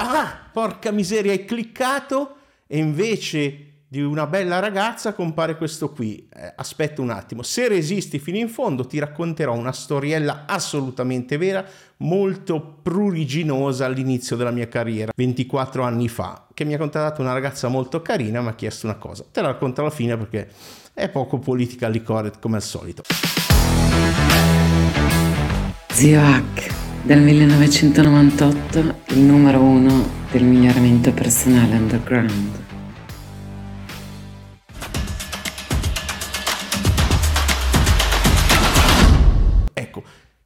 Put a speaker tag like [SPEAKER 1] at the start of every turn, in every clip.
[SPEAKER 1] Ah, porca miseria, hai cliccato e invece di una bella ragazza compare questo qui. Eh, aspetta un attimo, se resisti fino in fondo ti racconterò una storiella assolutamente vera, molto pruriginosa all'inizio della mia carriera, 24 anni fa, che mi ha contattato una ragazza molto carina, mi ha chiesto una cosa. Te la racconto alla fine perché è poco politically correct come al solito.
[SPEAKER 2] Zio Hack, dal 1998 il numero uno del miglioramento personale underground.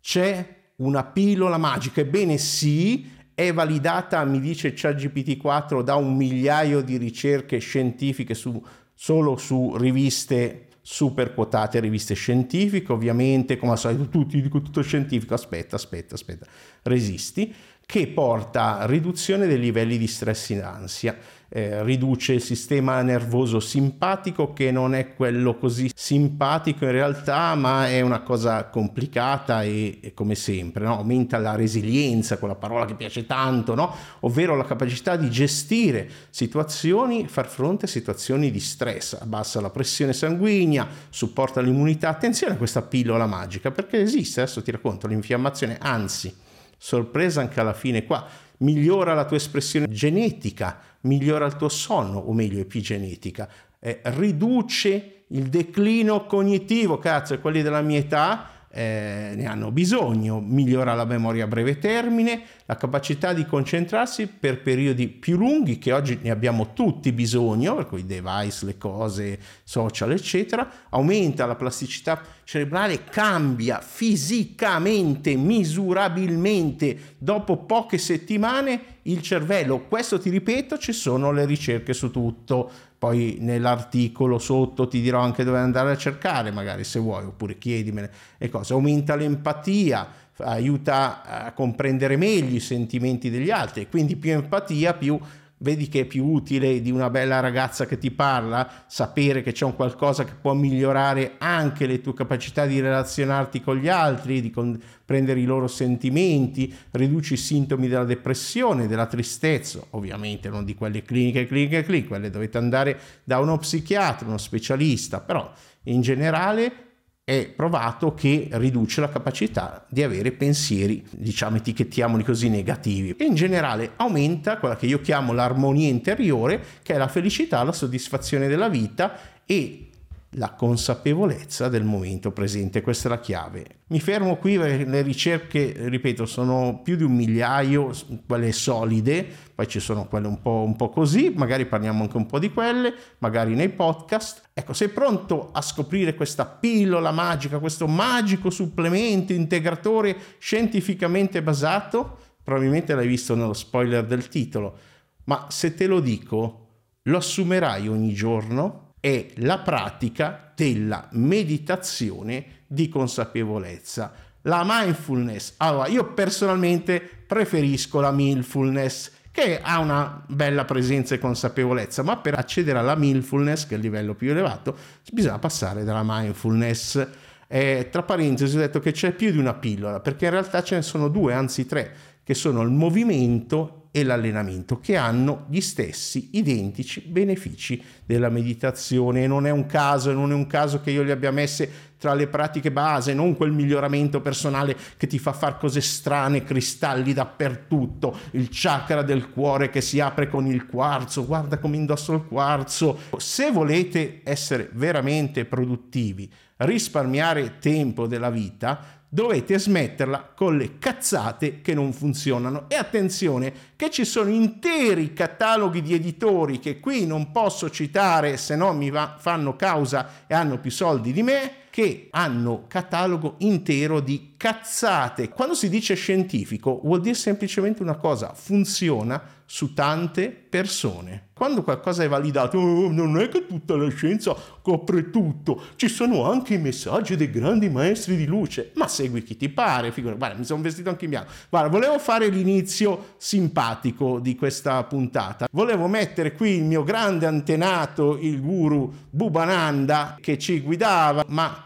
[SPEAKER 1] c'è una pillola magica? Ebbene sì, è validata, mi dice ChatGPT 4, da un migliaio di ricerche scientifiche su, solo su riviste super quotate, riviste scientifiche, ovviamente, come al solito, tutti dico tutto scientifico, aspetta, aspetta, aspetta, resisti, che porta a riduzione dei livelli di stress in ansia eh, riduce il sistema nervoso simpatico che non è quello così simpatico in realtà ma è una cosa complicata e, e come sempre no? aumenta la resilienza quella parola che piace tanto no? ovvero la capacità di gestire situazioni far fronte a situazioni di stress abbassa la pressione sanguigna supporta l'immunità attenzione a questa pillola magica perché esiste adesso ti racconto l'infiammazione anzi sorpresa anche alla fine qua. Migliora la tua espressione genetica migliora il tuo sonno, o meglio epigenetica, eh, riduce il declino cognitivo, cazzo, quelli della mia età eh, ne hanno bisogno, migliora la memoria a breve termine, la capacità di concentrarsi per periodi più lunghi che oggi ne abbiamo tutti bisogno, per cui i device, le cose social, eccetera, aumenta la plasticità cerebrale, cambia fisicamente, misurabilmente, dopo poche settimane il cervello. Questo ti ripeto, ci sono le ricerche su tutto poi nell'articolo sotto ti dirò anche dove andare a cercare, magari se vuoi, oppure chiedimene e cose. Aumenta l'empatia, aiuta a comprendere meglio i sentimenti degli altri quindi più empatia, più vedi che è più utile di una bella ragazza che ti parla? Sapere che c'è un qualcosa che può migliorare anche le tue capacità di relazionarti con gli altri, di comprendere i loro sentimenti, riduci i sintomi della depressione, della tristezza, ovviamente non di quelle cliniche, cliniche, cliniche, quelle dovete andare da uno psichiatra, uno specialista, però in generale è provato che riduce la capacità di avere pensieri, diciamo etichettiamoli così, negativi. E in generale aumenta quella che io chiamo l'armonia interiore, che è la felicità, la soddisfazione della vita e la consapevolezza del momento presente, questa è la chiave. Mi fermo qui perché le ricerche, ripeto, sono più di un migliaio, quelle solide, poi ci sono quelle un po', un po' così, magari parliamo anche un po' di quelle, magari nei podcast. Ecco, sei pronto a scoprire questa pillola magica, questo magico supplemento integratore scientificamente basato? Probabilmente l'hai visto nello spoiler del titolo, ma se te lo dico, lo assumerai ogni giorno? È la pratica della meditazione di consapevolezza. La mindfulness, allora io personalmente preferisco la mindfulness che ha una bella presenza e consapevolezza, ma per accedere alla mindfulness, che è il livello più elevato, bisogna passare dalla mindfulness. Eh, tra parentesi ho detto che c'è più di una pillola, perché in realtà ce ne sono due, anzi tre, che sono il movimento e l'allenamento che hanno gli stessi identici benefici della meditazione. E non è un caso, non è un caso che io li abbia messe tra le pratiche base, non quel miglioramento personale che ti fa fare cose strane, cristalli dappertutto, il chakra del cuore che si apre con il quarzo, guarda come indosso il quarzo. Se volete essere veramente produttivi, risparmiare tempo della vita, dovete smetterla con le cazzate che non funzionano. E attenzione che ci sono interi cataloghi di editori che qui non posso citare se no mi va, fanno causa e hanno più soldi di me che hanno catalogo intero di cazzate. Quando si dice scientifico vuol dire semplicemente una cosa, funziona su tante persone. Quando qualcosa è validato, oh, non è che tutta la scienza copre tutto, ci sono anche i messaggi dei grandi maestri di luce, ma segui chi ti pare, figura, guarda, mi sono vestito anche in bianco. Guarda, volevo fare l'inizio simpatico di questa puntata. Volevo mettere qui il mio grande antenato, il guru Bubananda, che ci guidava, ma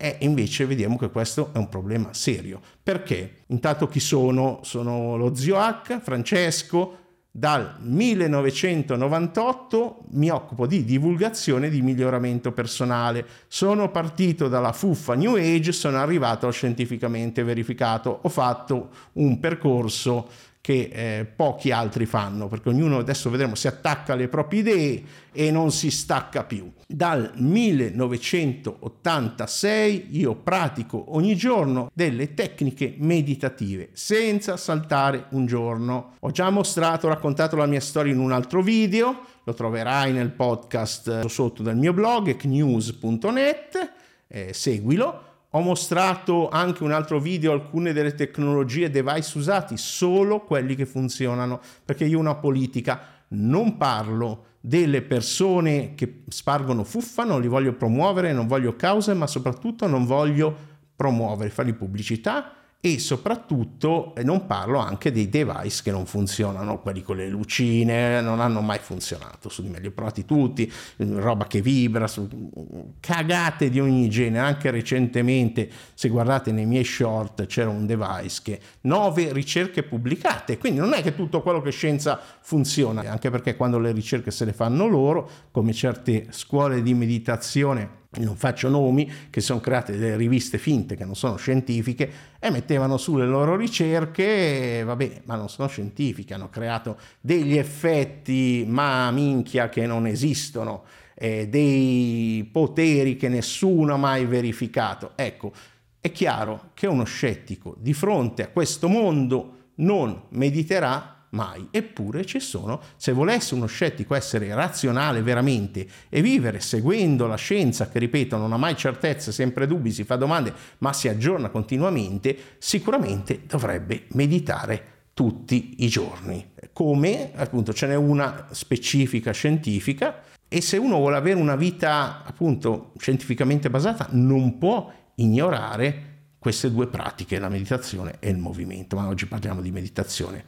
[SPEAKER 1] e invece vediamo che questo è un problema serio. Perché? Intanto chi sono? Sono lo zio H, Francesco, dal 1998 mi occupo di divulgazione di miglioramento personale. Sono partito dalla fuffa New Age, sono arrivato al scientificamente verificato. Ho fatto un percorso che eh, pochi altri fanno, perché ognuno adesso vedremo si attacca alle proprie idee e non si stacca più. Dal 1986 io pratico ogni giorno delle tecniche meditative senza saltare un giorno. Ho già mostrato, raccontato la mia storia in un altro video, lo troverai nel podcast sotto del mio blog ecnews.net, eh, seguilo ho mostrato anche un altro video, alcune delle tecnologie device usati, solo quelli che funzionano, perché io una politica. Non parlo delle persone che spargono fuffa, non li voglio promuovere, non voglio cause, ma soprattutto non voglio promuovere, fargli pubblicità e soprattutto non parlo anche dei device che non funzionano, quelli con le lucine, non hanno mai funzionato, su di me li ho provati tutti, roba che vibra, cagate di ogni genere, anche recentemente se guardate nei miei short c'era un device che nove ricerche pubblicate, quindi non è che tutto quello che scienza funziona, anche perché quando le ricerche se le fanno loro, come certe scuole di meditazione non faccio nomi, che sono create delle riviste finte che non sono scientifiche e mettevano sulle loro ricerche, vabbè, ma non sono scientifiche, hanno creato degli effetti, ma minchia che non esistono, eh, dei poteri che nessuno ha mai verificato. Ecco, è chiaro che uno scettico di fronte a questo mondo non mediterà mai. Eppure ci sono, se volesse uno scettico essere razionale veramente e vivere seguendo la scienza, che ripeto non ha mai certezze, sempre dubbi, si fa domande, ma si aggiorna continuamente, sicuramente dovrebbe meditare tutti i giorni. Come appunto ce n'è una specifica scientifica e se uno vuole avere una vita appunto scientificamente basata non può ignorare queste due pratiche, la meditazione e il movimento, ma oggi parliamo di meditazione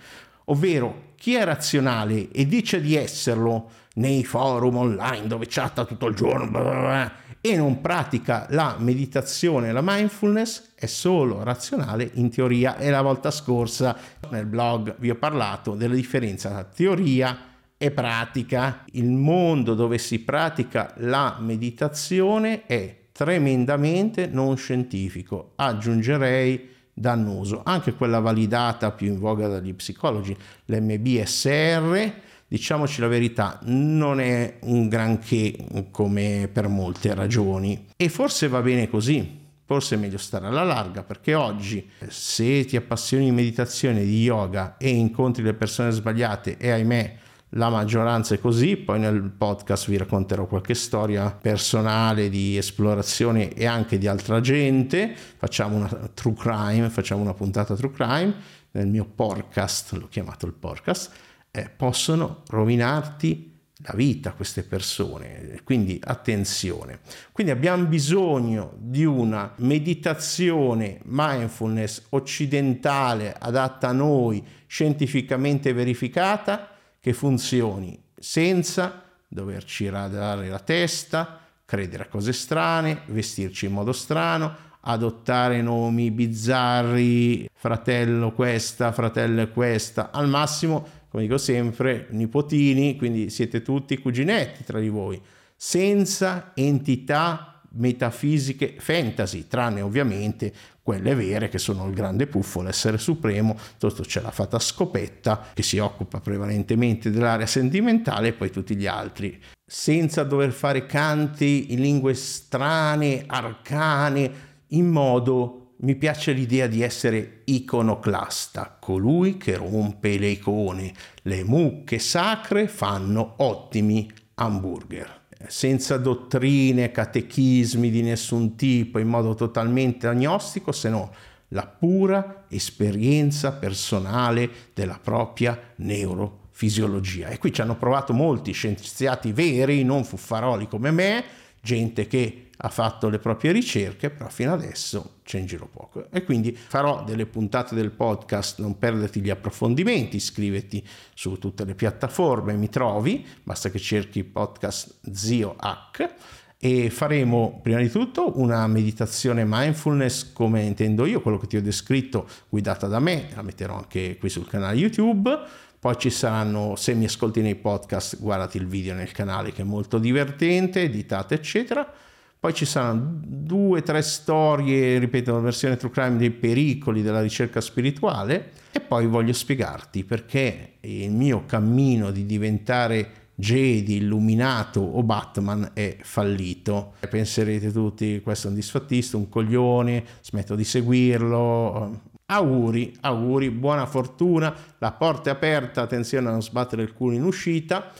[SPEAKER 1] ovvero chi è razionale e dice di esserlo nei forum online dove chatta tutto il giorno blah blah blah, e non pratica la meditazione la mindfulness è solo razionale in teoria e la volta scorsa nel blog vi ho parlato della differenza tra teoria e pratica. Il mondo dove si pratica la meditazione è tremendamente non scientifico. Aggiungerei dannoso, anche quella validata più in voga dagli psicologi, l'MBSR, diciamoci la verità, non è un granché come per molte ragioni e forse va bene così. Forse è meglio stare alla larga perché oggi se ti appassioni di meditazione, di yoga e incontri le persone sbagliate e ahimè la maggioranza è così, poi nel podcast vi racconterò qualche storia personale di esplorazione e anche di altra gente, facciamo una true crime, facciamo una puntata true crime, nel mio podcast, l'ho chiamato il podcast, eh, possono rovinarti la vita queste persone, quindi attenzione. Quindi abbiamo bisogno di una meditazione mindfulness occidentale adatta a noi, scientificamente verificata, che funzioni senza doverci radare la testa, credere a cose strane, vestirci in modo strano, adottare nomi bizzarri, fratello questa, fratello questa, al massimo, come dico sempre, nipotini, quindi siete tutti cuginetti tra di voi, senza entità metafisiche fantasy, tranne ovviamente quelle vere che sono il grande puffo, l'essere supremo, tutto c'è la fata scopetta che si occupa prevalentemente dell'area sentimentale e poi tutti gli altri, senza dover fare canti in lingue strane, arcane, in modo mi piace l'idea di essere iconoclasta, colui che rompe le icone. Le mucche sacre fanno ottimi hamburger senza dottrine, catechismi di nessun tipo, in modo totalmente agnostico, se no la pura esperienza personale della propria neurofisiologia. E qui ci hanno provato molti scienziati veri, non fuffaroli come me, gente che ha fatto le proprie ricerche, però fino adesso c'è in giro poco. E quindi farò delle puntate del podcast, non perderti gli approfondimenti, iscriviti su tutte le piattaforme, mi trovi, basta che cerchi podcast Zio Hack e faremo prima di tutto una meditazione mindfulness come intendo io, quello che ti ho descritto guidata da me, la metterò anche qui sul canale YouTube poi ci saranno, se mi ascolti nei podcast, guardati il video nel canale che è molto divertente, editate eccetera. Poi ci saranno due o tre storie, ripeto, la versione True Crime dei pericoli della ricerca spirituale e poi voglio spiegarti perché il mio cammino di diventare Jedi, Illuminato o Batman è fallito. Penserete tutti, questo è un disfattista, un coglione, smetto di seguirlo. Auguri, auguri, buona fortuna, la porta è aperta, attenzione a non sbattere il culo in uscita.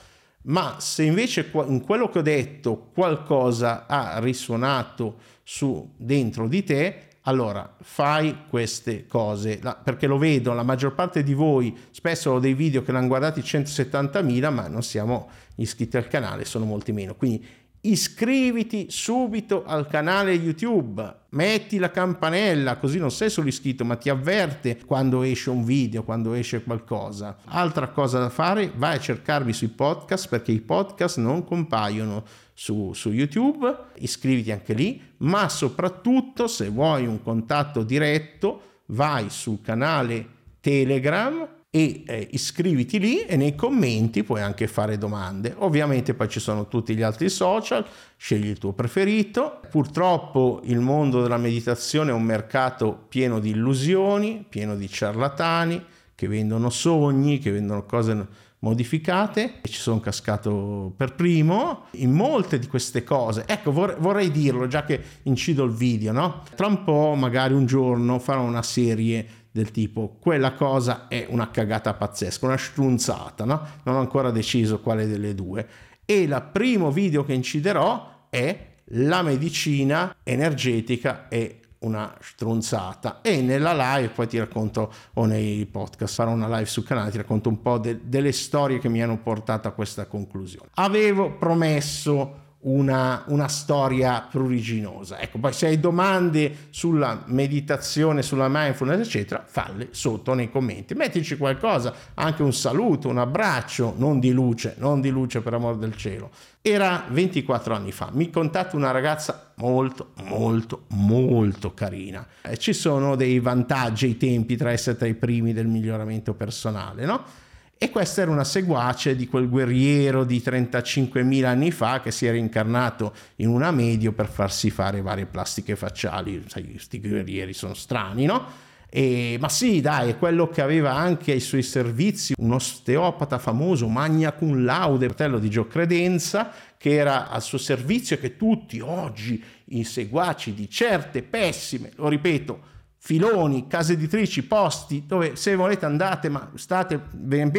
[SPEAKER 1] Ma se invece in quello che ho detto qualcosa ha risuonato su dentro di te, allora fai queste cose, perché lo vedo, la maggior parte di voi spesso ho dei video che l'hanno guardati 170.000, ma non siamo iscritti al canale, sono molti meno. Quindi iscriviti subito al canale YouTube, metti la campanella così non sei solo iscritto ma ti avverte quando esce un video, quando esce qualcosa. Altra cosa da fare, vai a cercarmi sui podcast perché i podcast non compaiono su, su YouTube, iscriviti anche lì, ma soprattutto se vuoi un contatto diretto vai sul canale Telegram e eh, iscriviti lì e nei commenti puoi anche fare domande. Ovviamente poi ci sono tutti gli altri social, scegli il tuo preferito. Purtroppo il mondo della meditazione è un mercato pieno di illusioni, pieno di ciarlatani che vendono sogni, che vendono cose modificate e ci sono cascato per primo in molte di queste cose. Ecco, vorrei, vorrei dirlo già che incido il video, no? Tra un po', magari un giorno, farò una serie del tipo quella cosa è una cagata pazzesca, una strunzata, no? Non ho ancora deciso quale delle due. E il primo video che inciderò è la medicina energetica e una strunzata e nella live poi ti racconto o nei podcast farò una live sul canale ti racconto un po' de- delle storie che mi hanno portato a questa conclusione avevo promesso una, una, storia pruriginosa. Ecco, poi se hai domande sulla meditazione, sulla mindfulness, eccetera, falle sotto nei commenti. Mettici qualcosa, anche un saluto, un abbraccio, non di luce, non di luce per amor del cielo. Era 24 anni fa, mi contatta una ragazza molto, molto, molto carina. Eh, ci sono dei vantaggi ai tempi tra essere tra i primi del miglioramento personale, no? E questa era una seguace di quel guerriero di 35.000 anni fa che si era incarnato in una medio per farsi fare varie plastiche facciali. Sai, questi guerrieri sono strani, no? E, ma sì, dai, è quello che aveva anche ai suoi servizi un osteopata famoso, Magna Cum Laude, fratello di Gio Credenza, che era al suo servizio e che tutti oggi i seguaci di certe pessime, lo ripeto, filoni, case editrici, posti dove se volete andate ma state ben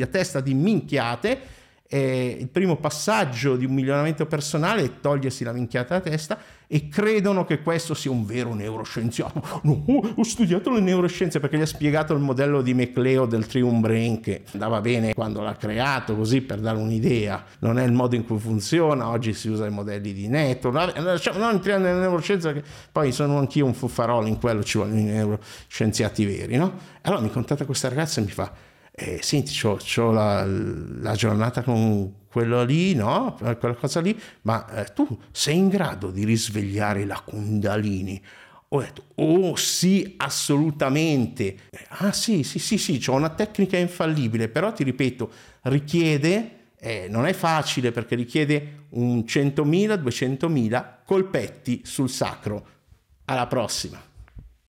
[SPEAKER 1] a testa di minchiate eh, il primo passaggio di un miglioramento personale è togliersi la minchiata da testa e credono che questo sia un vero neuroscienziato. No, ho studiato le neuroscienze perché gli ha spiegato il modello di McLeo del Trium Brain che andava bene quando l'ha creato, così per dare un'idea. Non è il modo in cui funziona, oggi si usa i modelli di network. Cioè, non entriamo nelle neuroscienze perché poi sono anch'io un fuffarolo in quello, ci vogliono i neuroscienziati veri, no? Allora mi contatta questa ragazza e mi fa eh, senti, ho, la, la, giornata con quello lì, no? Quella cosa lì, ma eh, tu sei in grado di risvegliare la Kundalini? Ho detto, oh sì, assolutamente. Ah sì, sì, sì, sì, ho una tecnica infallibile, però ti ripeto, richiede, eh, non è facile perché richiede un 100.000, 200.000 colpetti sul sacro. Alla prossima.